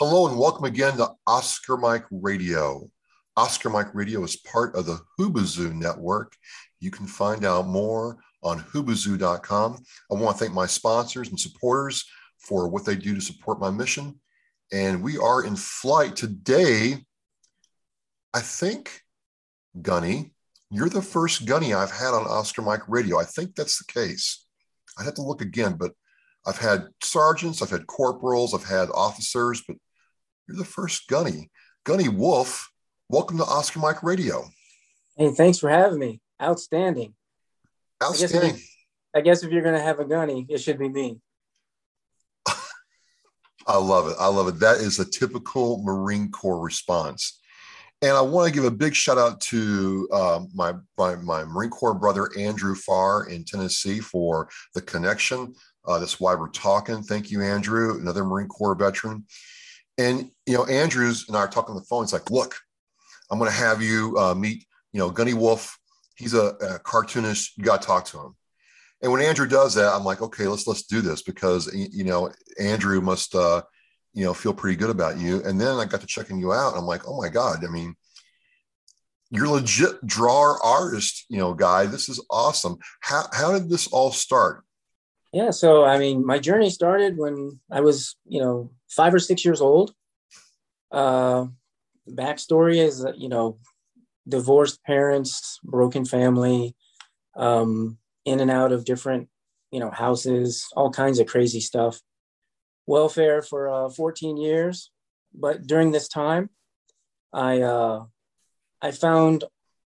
Hello and welcome again to Oscar Mike Radio. Oscar Mike Radio is part of the Hubazoo network. You can find out more on hubazoo.com. I want to thank my sponsors and supporters for what they do to support my mission. And we are in flight today. I think, Gunny, you're the first Gunny I've had on Oscar Mike Radio. I think that's the case. I'd have to look again, but I've had sergeants, I've had corporals, I've had officers, but you're the first Gunny. Gunny Wolf, welcome to Oscar Mike Radio. Hey, thanks for having me. Outstanding. Outstanding. I guess, I guess if you're going to have a Gunny, it should be me. I love it. I love it. That is a typical Marine Corps response. And I want to give a big shout out to um, my, my, my Marine Corps brother Andrew Farr in Tennessee for the connection. Uh, that's why we're talking. Thank you, Andrew, another Marine Corps veteran. And you know, Andrews and I are talking on the phone. It's like, look, I'm going to have you uh, meet, you know, Gunny Wolf. He's a, a cartoonist. You got to talk to him. And when Andrew does that, I'm like, okay, let's let's do this because you know Andrew must uh, you know feel pretty good about you. And then I got to checking you out. I'm like, oh my god, I mean, you're legit drawer artist, you know, guy. This is awesome. How how did this all start? Yeah, so I mean, my journey started when I was, you know, five or six years old. Uh, backstory is, you know, divorced parents, broken family, um, in and out of different, you know, houses, all kinds of crazy stuff. Welfare for uh, 14 years, but during this time, I uh, I found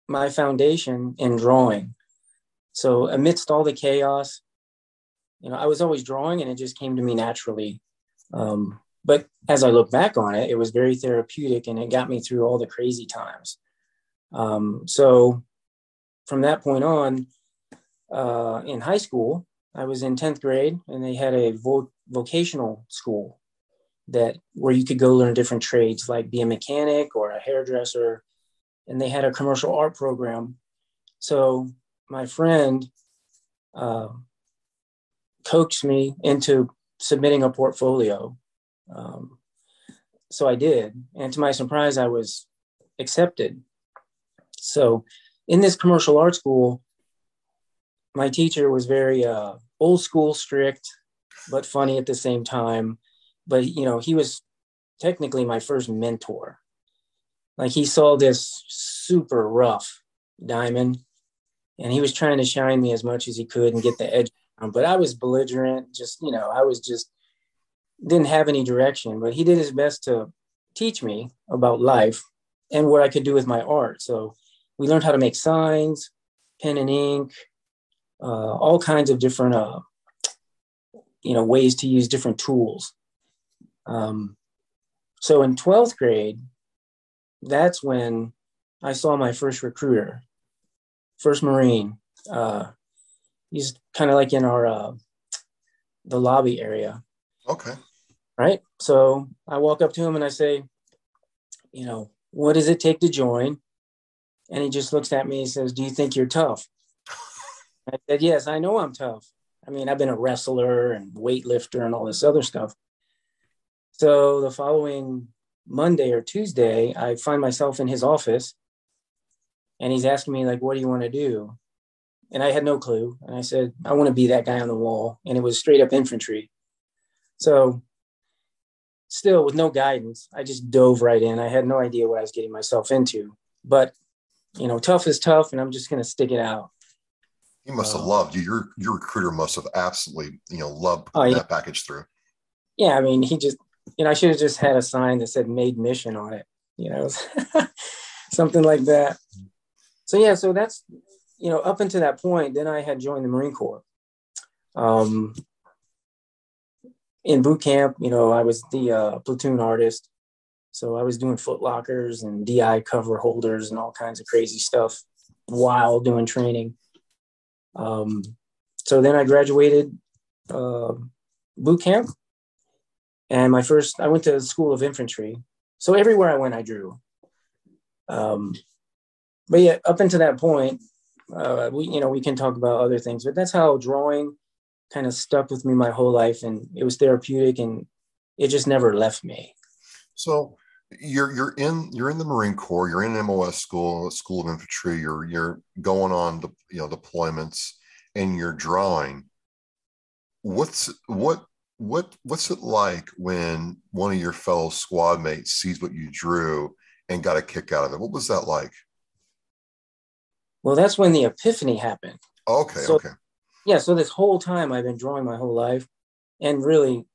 my foundation in drawing. So amidst all the chaos, you know, I was always drawing and it just came to me naturally. Um, but as I look back on it, it was very therapeutic and it got me through all the crazy times. Um, so from that point on, uh, in high school, I was in 10th grade and they had a vo- vocational school that where you could go learn different trades like be a mechanic or a hairdresser. And they had a commercial art program. So my friend, uh, coaxed me into submitting a portfolio. Um, so I did. And to my surprise, I was accepted. So in this commercial art school, my teacher was very uh, old school, strict, but funny at the same time. But, you know, he was technically my first mentor. Like he saw this super rough diamond and he was trying to shine me as much as he could and get the edge um, but I was belligerent, just, you know, I was just, didn't have any direction, but he did his best to teach me about life and what I could do with my art. So we learned how to make signs, pen and ink, uh, all kinds of different, uh, you know, ways to use different tools. Um, so in 12th grade, that's when I saw my first recruiter, first Marine. Uh, he's kind of like in our uh, the lobby area. Okay. Right. So I walk up to him and I say, you know, what does it take to join? And he just looks at me and says, Do you think you're tough? I said, Yes, I know I'm tough. I mean, I've been a wrestler and weightlifter and all this other stuff. So the following Monday or Tuesday, I find myself in his office and he's asking me, like, what do you want to do? And I had no clue. And I said, I want to be that guy on the wall. And it was straight up infantry. So, still with no guidance, I just dove right in. I had no idea what I was getting myself into. But, you know, tough is tough, and I'm just going to stick it out. He must have uh, loved you. Your your recruiter must have absolutely, you know, loved oh, yeah. that package through. Yeah, I mean, he just, you know, I should have just had a sign that said "Made Mission" on it, you know, something like that. So yeah, so that's you know, up until that point, then I had joined the Marine Corps. Um, in boot camp, you know, I was the uh, platoon artist. So I was doing foot lockers and DI cover holders and all kinds of crazy stuff while doing training. Um, so then I graduated uh, boot camp. And my first, I went to the School of Infantry. So everywhere I went, I drew. Um, but yeah, up until that point, uh, we you know we can talk about other things but that's how drawing kind of stuck with me my whole life and it was therapeutic and it just never left me So you're you're in you're in the Marine Corps, you're in MOS school, School of Infantry, you're you're going on the you know deployments and you're drawing. What's what what what's it like when one of your fellow squad mates sees what you drew and got a kick out of it? What was that like? Well, that's when the epiphany happened. Okay, so, okay. Yeah, so this whole time I've been drawing my whole life and really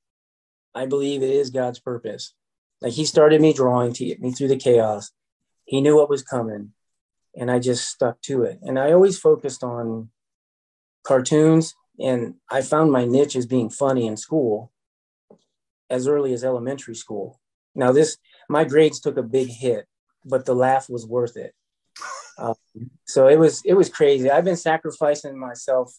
I believe it is God's purpose. Like he started me drawing to get me through the chaos. He knew what was coming and I just stuck to it. And I always focused on cartoons and I found my niche as being funny in school as early as elementary school. Now this my grades took a big hit, but the laugh was worth it. Um, so it was it was crazy. I've been sacrificing myself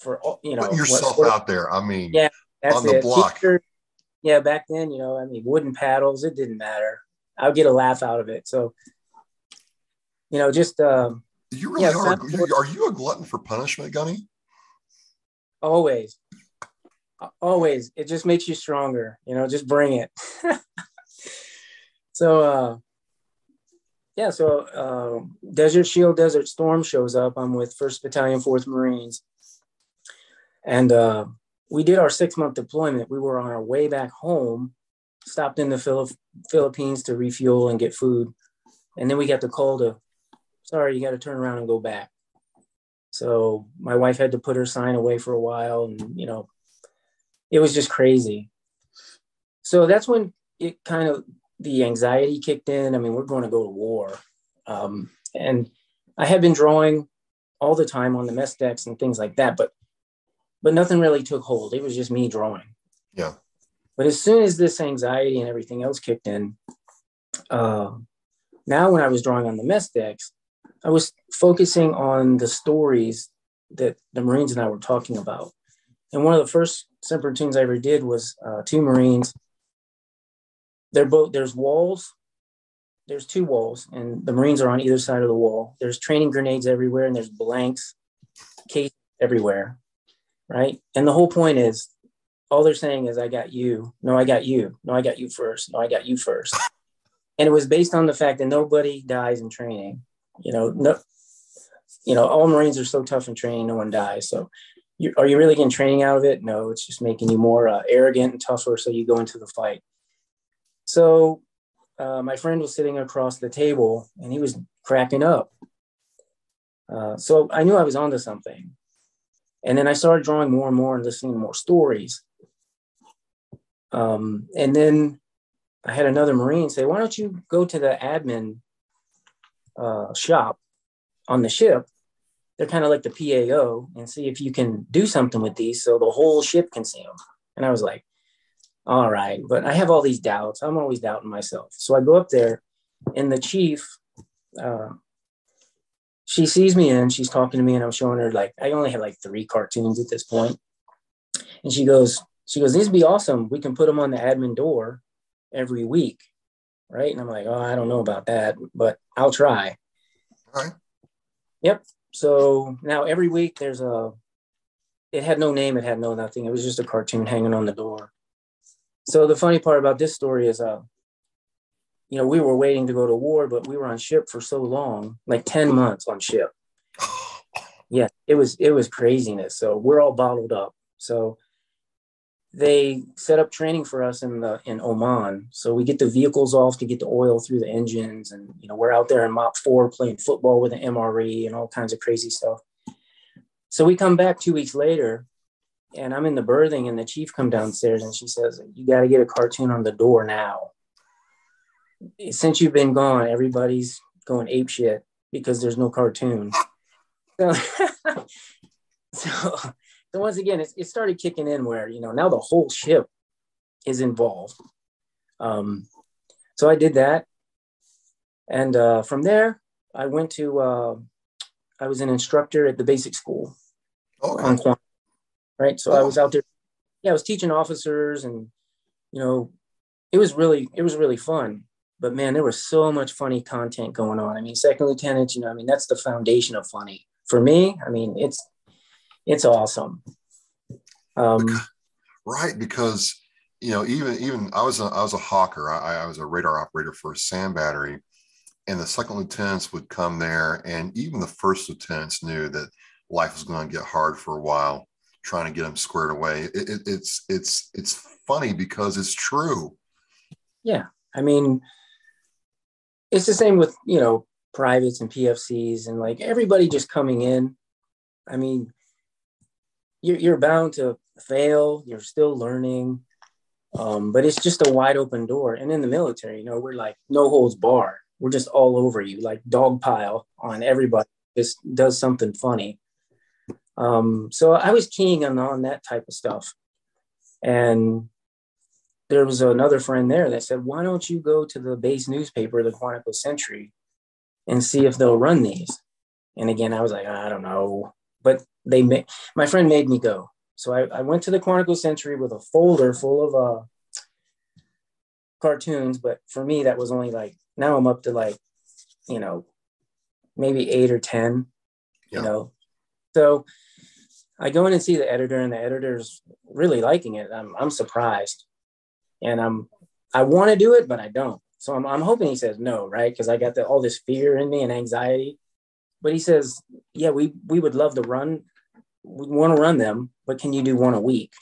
for you know Putting yourself what, out there. I mean, yeah, that's on the it. block. Teacher, yeah, back then, you know, I mean, wooden paddles, it didn't matter. I would get a laugh out of it. So, you know, just um, you really yeah, are. Are you a glutton for punishment, Gunny? Always, always. It just makes you stronger. You know, just bring it. so, uh, yeah. So, uh, Desert Shield, Desert Storm shows up. I'm with First Battalion, Fourth Marines, and uh, we did our six month deployment. We were on our way back home, stopped in the Philipp- Philippines to refuel and get food. And then we got the call to, sorry, you got to turn around and go back. So my wife had to put her sign away for a while. And, you know, it was just crazy. So that's when it kind of, the anxiety kicked in. I mean, we're going to go to war. Um, and I had been drawing all the time on the mess decks and things like that. But but nothing really took hold. It was just me drawing. Yeah. But as soon as this anxiety and everything else kicked in, uh, now when I was drawing on the mess decks, I was focusing on the stories that the Marines and I were talking about. And one of the first Semper tunes I ever did was uh, two Marines. They're both there's walls. There's two walls, and the Marines are on either side of the wall. There's training grenades everywhere, and there's blanks, case everywhere right? And the whole point is all they're saying is, I got you. No, I got you. No, I got you first. No, I got you first. And it was based on the fact that nobody dies in training. You know, no, you know, all Marines are so tough in training, no one dies. So, you, are you really getting training out of it? No, it's just making you more uh, arrogant and tougher. So you go into the fight. So, uh, my friend was sitting across the table and he was cracking up. Uh, so I knew I was onto something. And then I started drawing more and more and listening to more stories. Um, and then I had another Marine say, Why don't you go to the admin uh, shop on the ship? They're kind of like the PAO and see if you can do something with these so the whole ship can see them. And I was like, All right. But I have all these doubts. I'm always doubting myself. So I go up there, and the chief, uh, she sees me and she's talking to me, and I'm showing her like I only have like three cartoons at this point. And she goes, she goes, these would be awesome. We can put them on the admin door every week. Right. And I'm like, oh, I don't know about that, but I'll try. All right. Yep. So now every week there's a it had no name, it had no nothing. It was just a cartoon hanging on the door. So the funny part about this story is uh you know, we were waiting to go to war, but we were on ship for so long, like 10 months on ship. Yeah, it was it was craziness. So we're all bottled up. So they set up training for us in the in Oman. So we get the vehicles off to get the oil through the engines, and you know we're out there in MOPP Four playing football with an MRE and all kinds of crazy stuff. So we come back two weeks later, and I'm in the berthing, and the chief come downstairs, and she says, "You got to get a cartoon on the door now." since you've been gone, everybody's going ape shit because there's no cartoon. So, so, so once again, it, it started kicking in where you know now the whole ship is involved. Um, so I did that, and uh, from there I went to. Uh, I was an instructor at the basic school okay. on Quantico, right? So oh. I was out there. Yeah, I was teaching officers, and you know, it was really it was really fun but man, there was so much funny content going on. I mean, second lieutenant, you know, I mean, that's the foundation of funny for me. I mean, it's it's awesome. Um, right, because you know, even even I was a, I was a hawker. I, I was a radar operator for a SAM battery, and the second lieutenants would come there, and even the first lieutenants knew that life was going to get hard for a while, trying to get them squared away. It, it, it's it's it's funny because it's true. Yeah, I mean, it's the same with you know privates and PFCs and like everybody just coming in. I mean, you're, you're bound to fail. You're still learning. Um, but it's just a wide open door. And in the military, you know, we're like no holds bar. We're just all over you, like dog pile on everybody. Just does something funny. Um, so I was keying on, on that type of stuff. And there was another friend there that said, why don't you go to the base newspaper, the Quantico Sentry, and see if they'll run these? And again, I was like, I don't know. But they made my friend made me go. So I, I went to the Quantico Sentry with a folder full of uh, cartoons, but for me that was only like now I'm up to like, you know, maybe eight or ten. Yeah. You know, so I go in and see the editor, and the editor's really liking it. I'm I'm surprised, and I'm I want to do it, but I don't. So I'm I'm hoping he says no, right? Because I got the, all this fear in me and anxiety. But he says, yeah, we we would love to run we want to run them, but can you do one a week?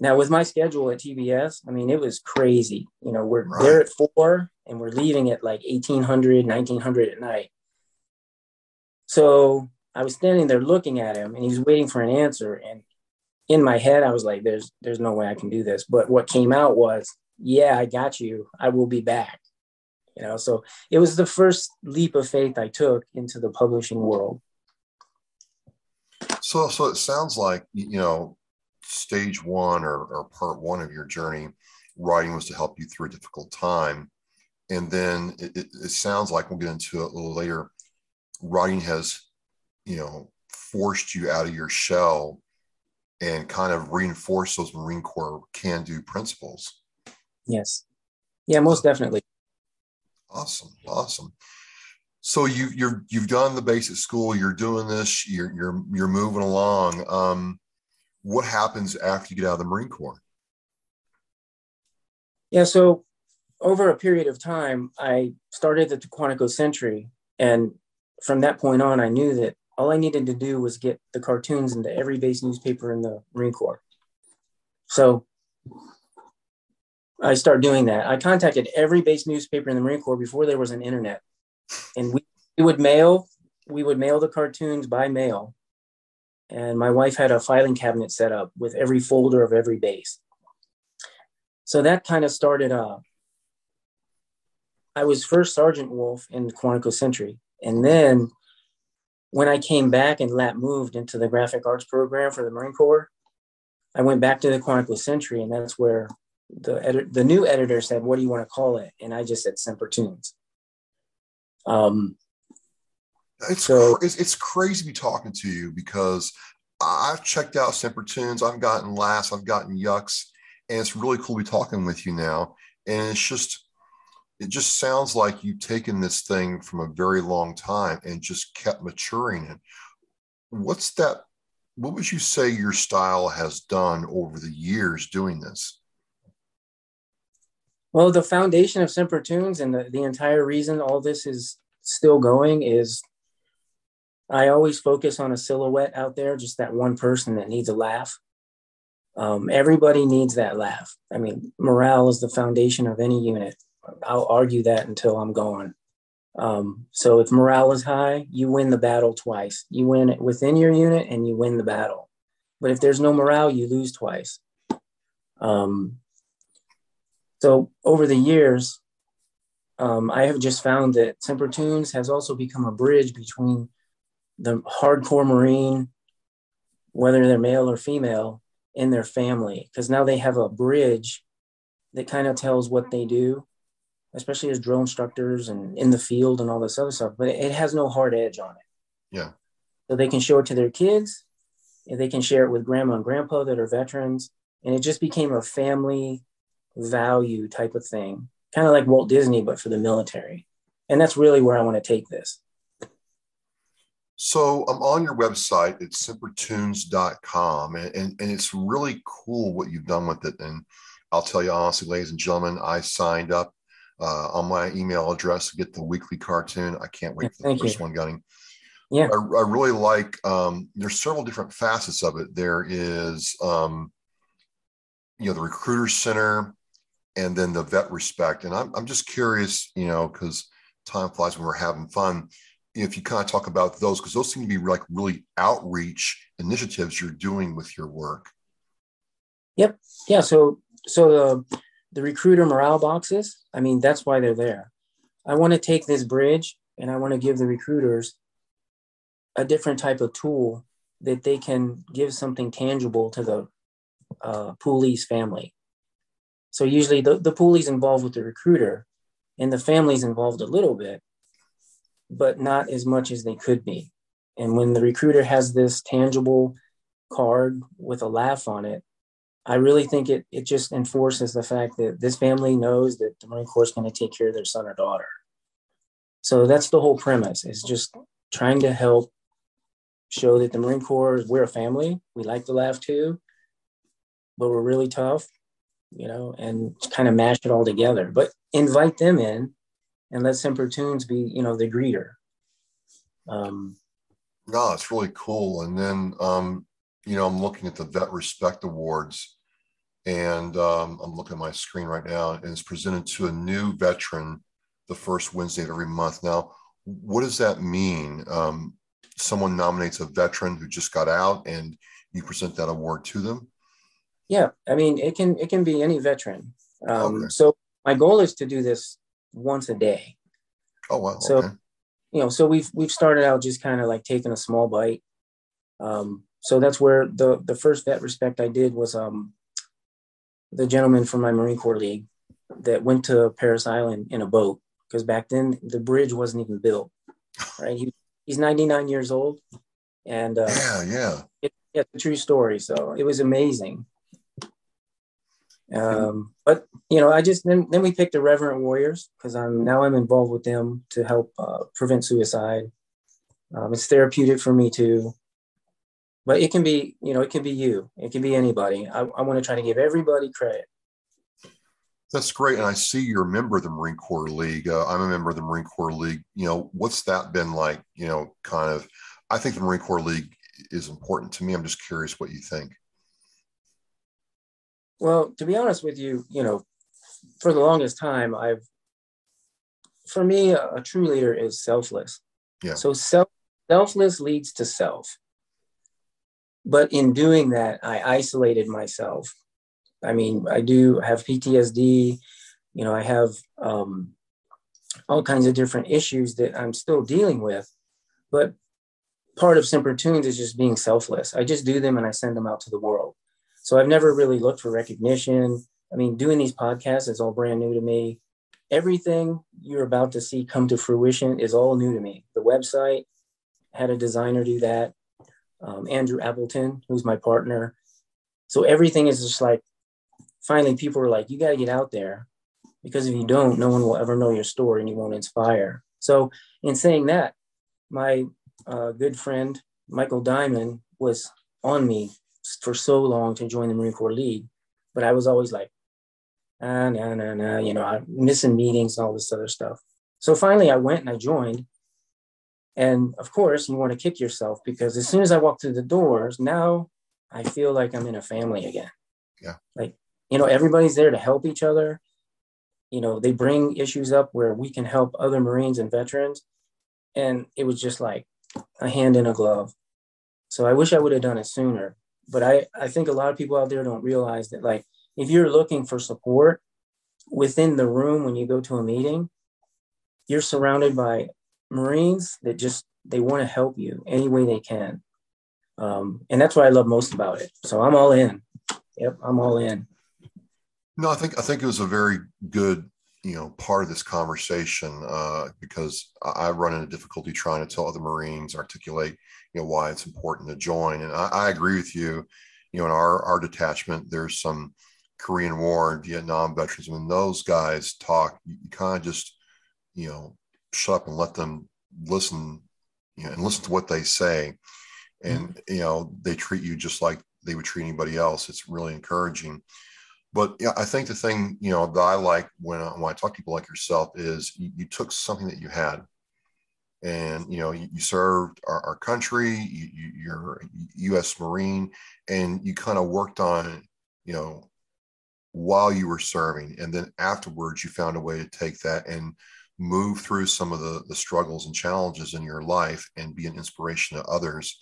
Now, with my schedule at TBS, I mean, it was crazy. You know, we're right. there at four and we're leaving at like 1800, 1900 at night. So I was standing there looking at him and he was waiting for an answer. And in my head, I was like, there's, there's no way I can do this. But what came out was, yeah, I got you. I will be back. You know, so it was the first leap of faith I took into the publishing world. So, so it sounds like you know, stage one or, or part one of your journey, writing was to help you through a difficult time, and then it, it, it sounds like we'll get into it a little later. Writing has, you know, forced you out of your shell and kind of reinforced those Marine Corps can-do principles. Yes. Yeah, most definitely. Awesome. Awesome so you you're you've done the basic school you're doing this you're you're you're moving along um, what happens after you get out of the marine corps yeah so over a period of time i started at the quantico sentry and from that point on i knew that all i needed to do was get the cartoons into every base newspaper in the marine corps. So i started doing that. I contacted every base newspaper in the marine corps before there was an internet. And we, we would mail we would mail the cartoons by mail. And my wife had a filing cabinet set up with every folder of every base. So that kind of started uh i was first sergeant wolf in the quantico sentry and then when i came back and lat moved into the graphic arts program for the marine corps i went back to the quantico sentry and that's where the edit- the new editor said what do you want to call it and i just said sempertunes um, it's, so, it's, it's crazy to be talking to you because I've checked out Sempertunes, I've gotten laughs, I've gotten yucks, and it's really cool to be talking with you now. And it's just it just sounds like you've taken this thing from a very long time and just kept maturing it. What's that? What would you say your style has done over the years doing this? Well, the foundation of Semper Tunes and the, the entire reason all this is still going is I always focus on a silhouette out there, just that one person that needs a laugh. Um, everybody needs that laugh. I mean, morale is the foundation of any unit. I'll argue that until I'm gone. Um, so if morale is high, you win the battle twice. You win it within your unit and you win the battle. But if there's no morale, you lose twice. Um, so over the years, um, I have just found that Semper Tunes has also become a bridge between the hardcore Marine, whether they're male or female, and their family, because now they have a bridge that kind of tells what they do, especially as drill instructors and in the field and all this other stuff. But it has no hard edge on it. Yeah. So they can show it to their kids, and they can share it with grandma and grandpa that are veterans, and it just became a family value type of thing, kind of like Walt Disney, but for the military. And that's really where I want to take this. So I'm on your website, it's sempertunes.com, and, and, and it's really cool what you've done with it. And I'll tell you honestly, ladies and gentlemen, I signed up uh, on my email address to get the weekly cartoon. I can't wait for the Thank first you. one, Gunning. Yeah. I, I really like. Um, there's several different facets of it. There is, um, you know, the recruiter center, and then the vet respect. And I'm I'm just curious, you know, because time flies when we're having fun. If you kind of talk about those, because those seem to be like really outreach initiatives you're doing with your work. Yep. Yeah. So so the the recruiter morale boxes. I mean, that's why they're there. I want to take this bridge and I want to give the recruiters a different type of tool that they can give something tangible to the uh, poolee family. So usually the, the poolee's involved with the recruiter and the family's involved a little bit, but not as much as they could be. And when the recruiter has this tangible card with a laugh on it, I really think it it just enforces the fact that this family knows that the Marine Corps is going to take care of their son or daughter. So that's the whole premise is just trying to help show that the Marine Corps we're a family. We like to laugh too, but we're really tough, you know, and kind of mash it all together. But invite them in and let Semper Tunes be, you know, the greeter. Um, No, it's really cool. And then, um, you know, I'm looking at the Vet Respect Awards, and um, I'm looking at my screen right now, and it's presented to a new veteran the first Wednesday of every month. Now, what does that mean? Um, someone nominates a veteran who just got out, and you present that award to them. Yeah, I mean, it can it can be any veteran. Um, Okay. So my goal is to do this once a day. Oh wow! So- okay. You know, so we've we've started out just kind of like taking a small bite. Um, so that's where the the first vet respect I did was um, the gentleman from my Marine Corps League that went to Parris Island in a boat because back then the bridge wasn't even built. Right, he, he's 99 years old, and uh, Yeah, yeah. it, it's a true story. So it was amazing. Um, but you know, I just then then we picked the Reverent Warriors because I'm now I'm involved with them to help uh, prevent suicide. Um, it's therapeutic for me too. But it can be, you know, it can be you. It can be anybody. I, I want to try to give everybody credit. That's great. And I see you're a member of the Marine Corps League. Uh, I'm a member of the Marine Corps League. You know, what's that been like? You know, kind of, I think the Marine Corps League is important to me. I'm just curious what you think. Well, to be honest with you, you know, for the longest time, I've, for me, a, a true leader is selfless. Yeah. So self, selfless leads to self. But in doing that, I isolated myself. I mean, I do have PTSD. You know, I have um, all kinds of different issues that I'm still dealing with. But part of Semper Tunes is just being selfless. I just do them and I send them out to the world. So I've never really looked for recognition. I mean, doing these podcasts is all brand new to me. Everything you're about to see come to fruition is all new to me. The website had a designer do that, um, Andrew Appleton, who's my partner. So everything is just like, finally, people are like, you got to get out there because if you don't, no one will ever know your story and you won't inspire. So, in saying that, my uh, good friend Michael Diamond was on me for so long to join the Marine Corps League, but I was always like, ah, no, no, you know, I'm missing meetings and all this other stuff. So finally, I went and I joined. And of course, you want to kick yourself because as soon as I walk through the doors, now I feel like I'm in a family again. Yeah. Like, you know, everybody's there to help each other. You know, they bring issues up where we can help other Marines and veterans. And it was just like a hand in a glove. So I wish I would have done it sooner. But I, I think a lot of people out there don't realize that, like, if you're looking for support within the room when you go to a meeting, you're surrounded by Marines that just they want to help you any way they can. Um, and that's what I love most about it. So I'm all in. Yep, I'm all in. No, I think I think it was a very good, you know, part of this conversation uh, because I, I run into difficulty trying to tell other Marines articulate, you know, why it's important to join. And I, I agree with you. You know, in our our detachment, there's some Korean War and Vietnam veterans. When those guys talk, you, kind of just, you know, shut up and let them listen, you know, and listen to what they say. Mm-hmm. And you know, they treat you just like they would treat anybody else. It's really encouraging But yeah, I think the thing you know that I like when I, when I talk to people like yourself is you, you took something that you had, and you know you, you served our, our country. You, are a U.S. Marine, and you kind of worked on you know while you were serving, and then afterwards you found a way to take that and move through some of the the struggles and challenges in your life and be an inspiration to others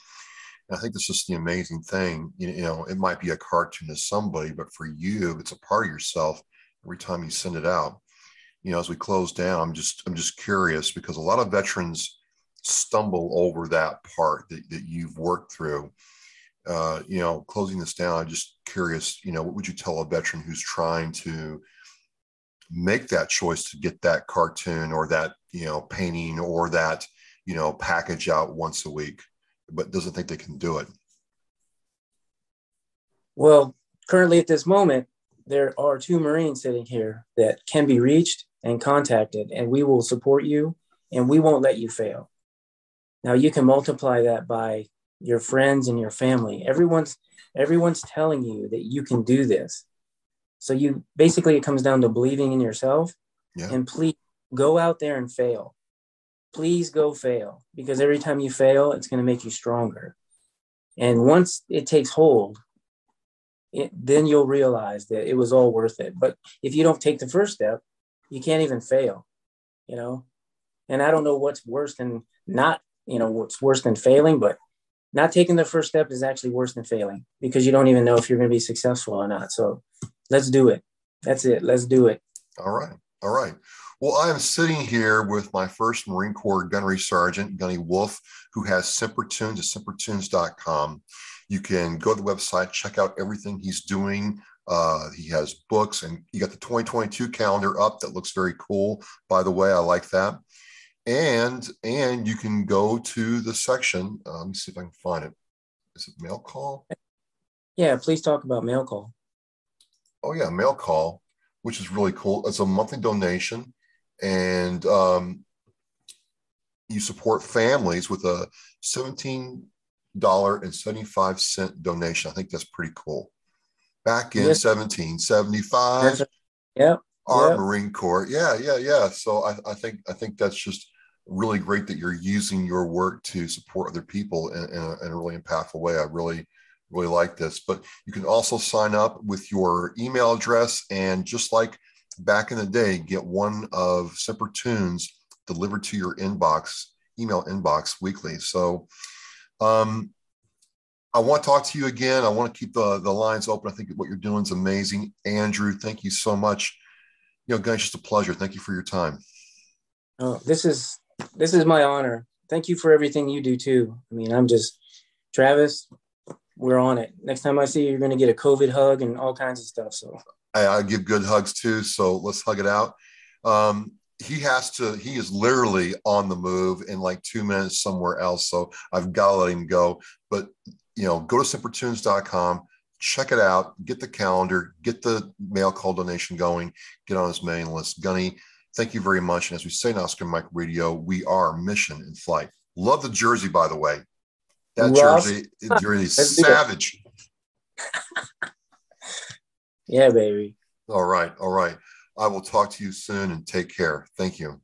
and I think this is the amazing thing. You, you know, it might be a cartoon to somebody, but for you, it's a part of yourself every time you send it out. You know, as we close down, I'm just I'm just curious because a lot of veterans stumble over that part that, that you've worked through. Uh, you know, closing this down, I'm just curious, you know, what would you tell a veteran who's trying to make that choice to get that cartoon or that, you know, painting or that, you know, package out once a week? but doesn't think they can do it? Well, currently at this moment, there are two Marines sitting here that can be reached and contacted, and we will support you and we won't let you fail. Now you can multiply that by your friends and your family. Everyone's everyone's telling you that you can do this. So you basically it comes down to believing in yourself yeah. and please go out there and fail please go fail because every time you fail, it's going to make you stronger. And once it takes hold, it, then you'll realize that it was all worth it. But if you don't take the first step, you can't even fail, you know? And I don't know what's worse than not, you know, what's worse than failing, but not taking the first step is actually worse than failing because you don't even know if you're going to be successful or not. So let's do it. That's it. Let's do it. All right. All right. Well, I am sitting here with my first Marine Corps Gunnery Sergeant, Gunny Wolf, who has Semper Tunes at sempertunes.com. You can go to the website, check out everything he's doing. Uh, he has books, and you got the 2022 calendar up that looks very cool. By the way, I like that. And and you can go to the section. Uh, let me see if I can find it. Is it mail call? Yeah, please talk about mail call. Oh yeah, mail call, which is really cool. It's a monthly donation and um, you support families with a $17.75 donation. I think that's pretty cool. Back in yes. 1775. Yeah. Our yep. Marine Corps. Yeah, yeah, yeah. So I, I think I think that's just really great that you're using your work to support other people in, in, a, in a really impactful way. I really, really like this. But you can also sign up with your email address and just like back in the day, get one of Semper Tunes delivered to your inbox, email inbox weekly. So um, I want to talk to you again. I want to keep the, the lines open. I think what you're doing is amazing. Andrew, thank you so much. You know, guys, just a pleasure. Thank you for your time. Oh, this is this is my honor. Thank you for everything you do too. I mean, I'm just Travis. We're on it. Next time I see you, you're going to get a COVID hug and all kinds of stuff. So I, I give good hugs too. So let's hug it out. Um, he has to, he is literally on the move in like two minutes somewhere else. So I've got to let him go. But, you know, go to sempertunes.com, check it out, get the calendar, get the mail call donation going, get on his mailing list. Gunny, thank you very much. And as we say in Oscar Mike Radio, we are mission in flight. Love the jersey, by the way. That jersey, jersey savage. Yeah, baby. All right. All right. I will talk to you soon and take care. Thank you.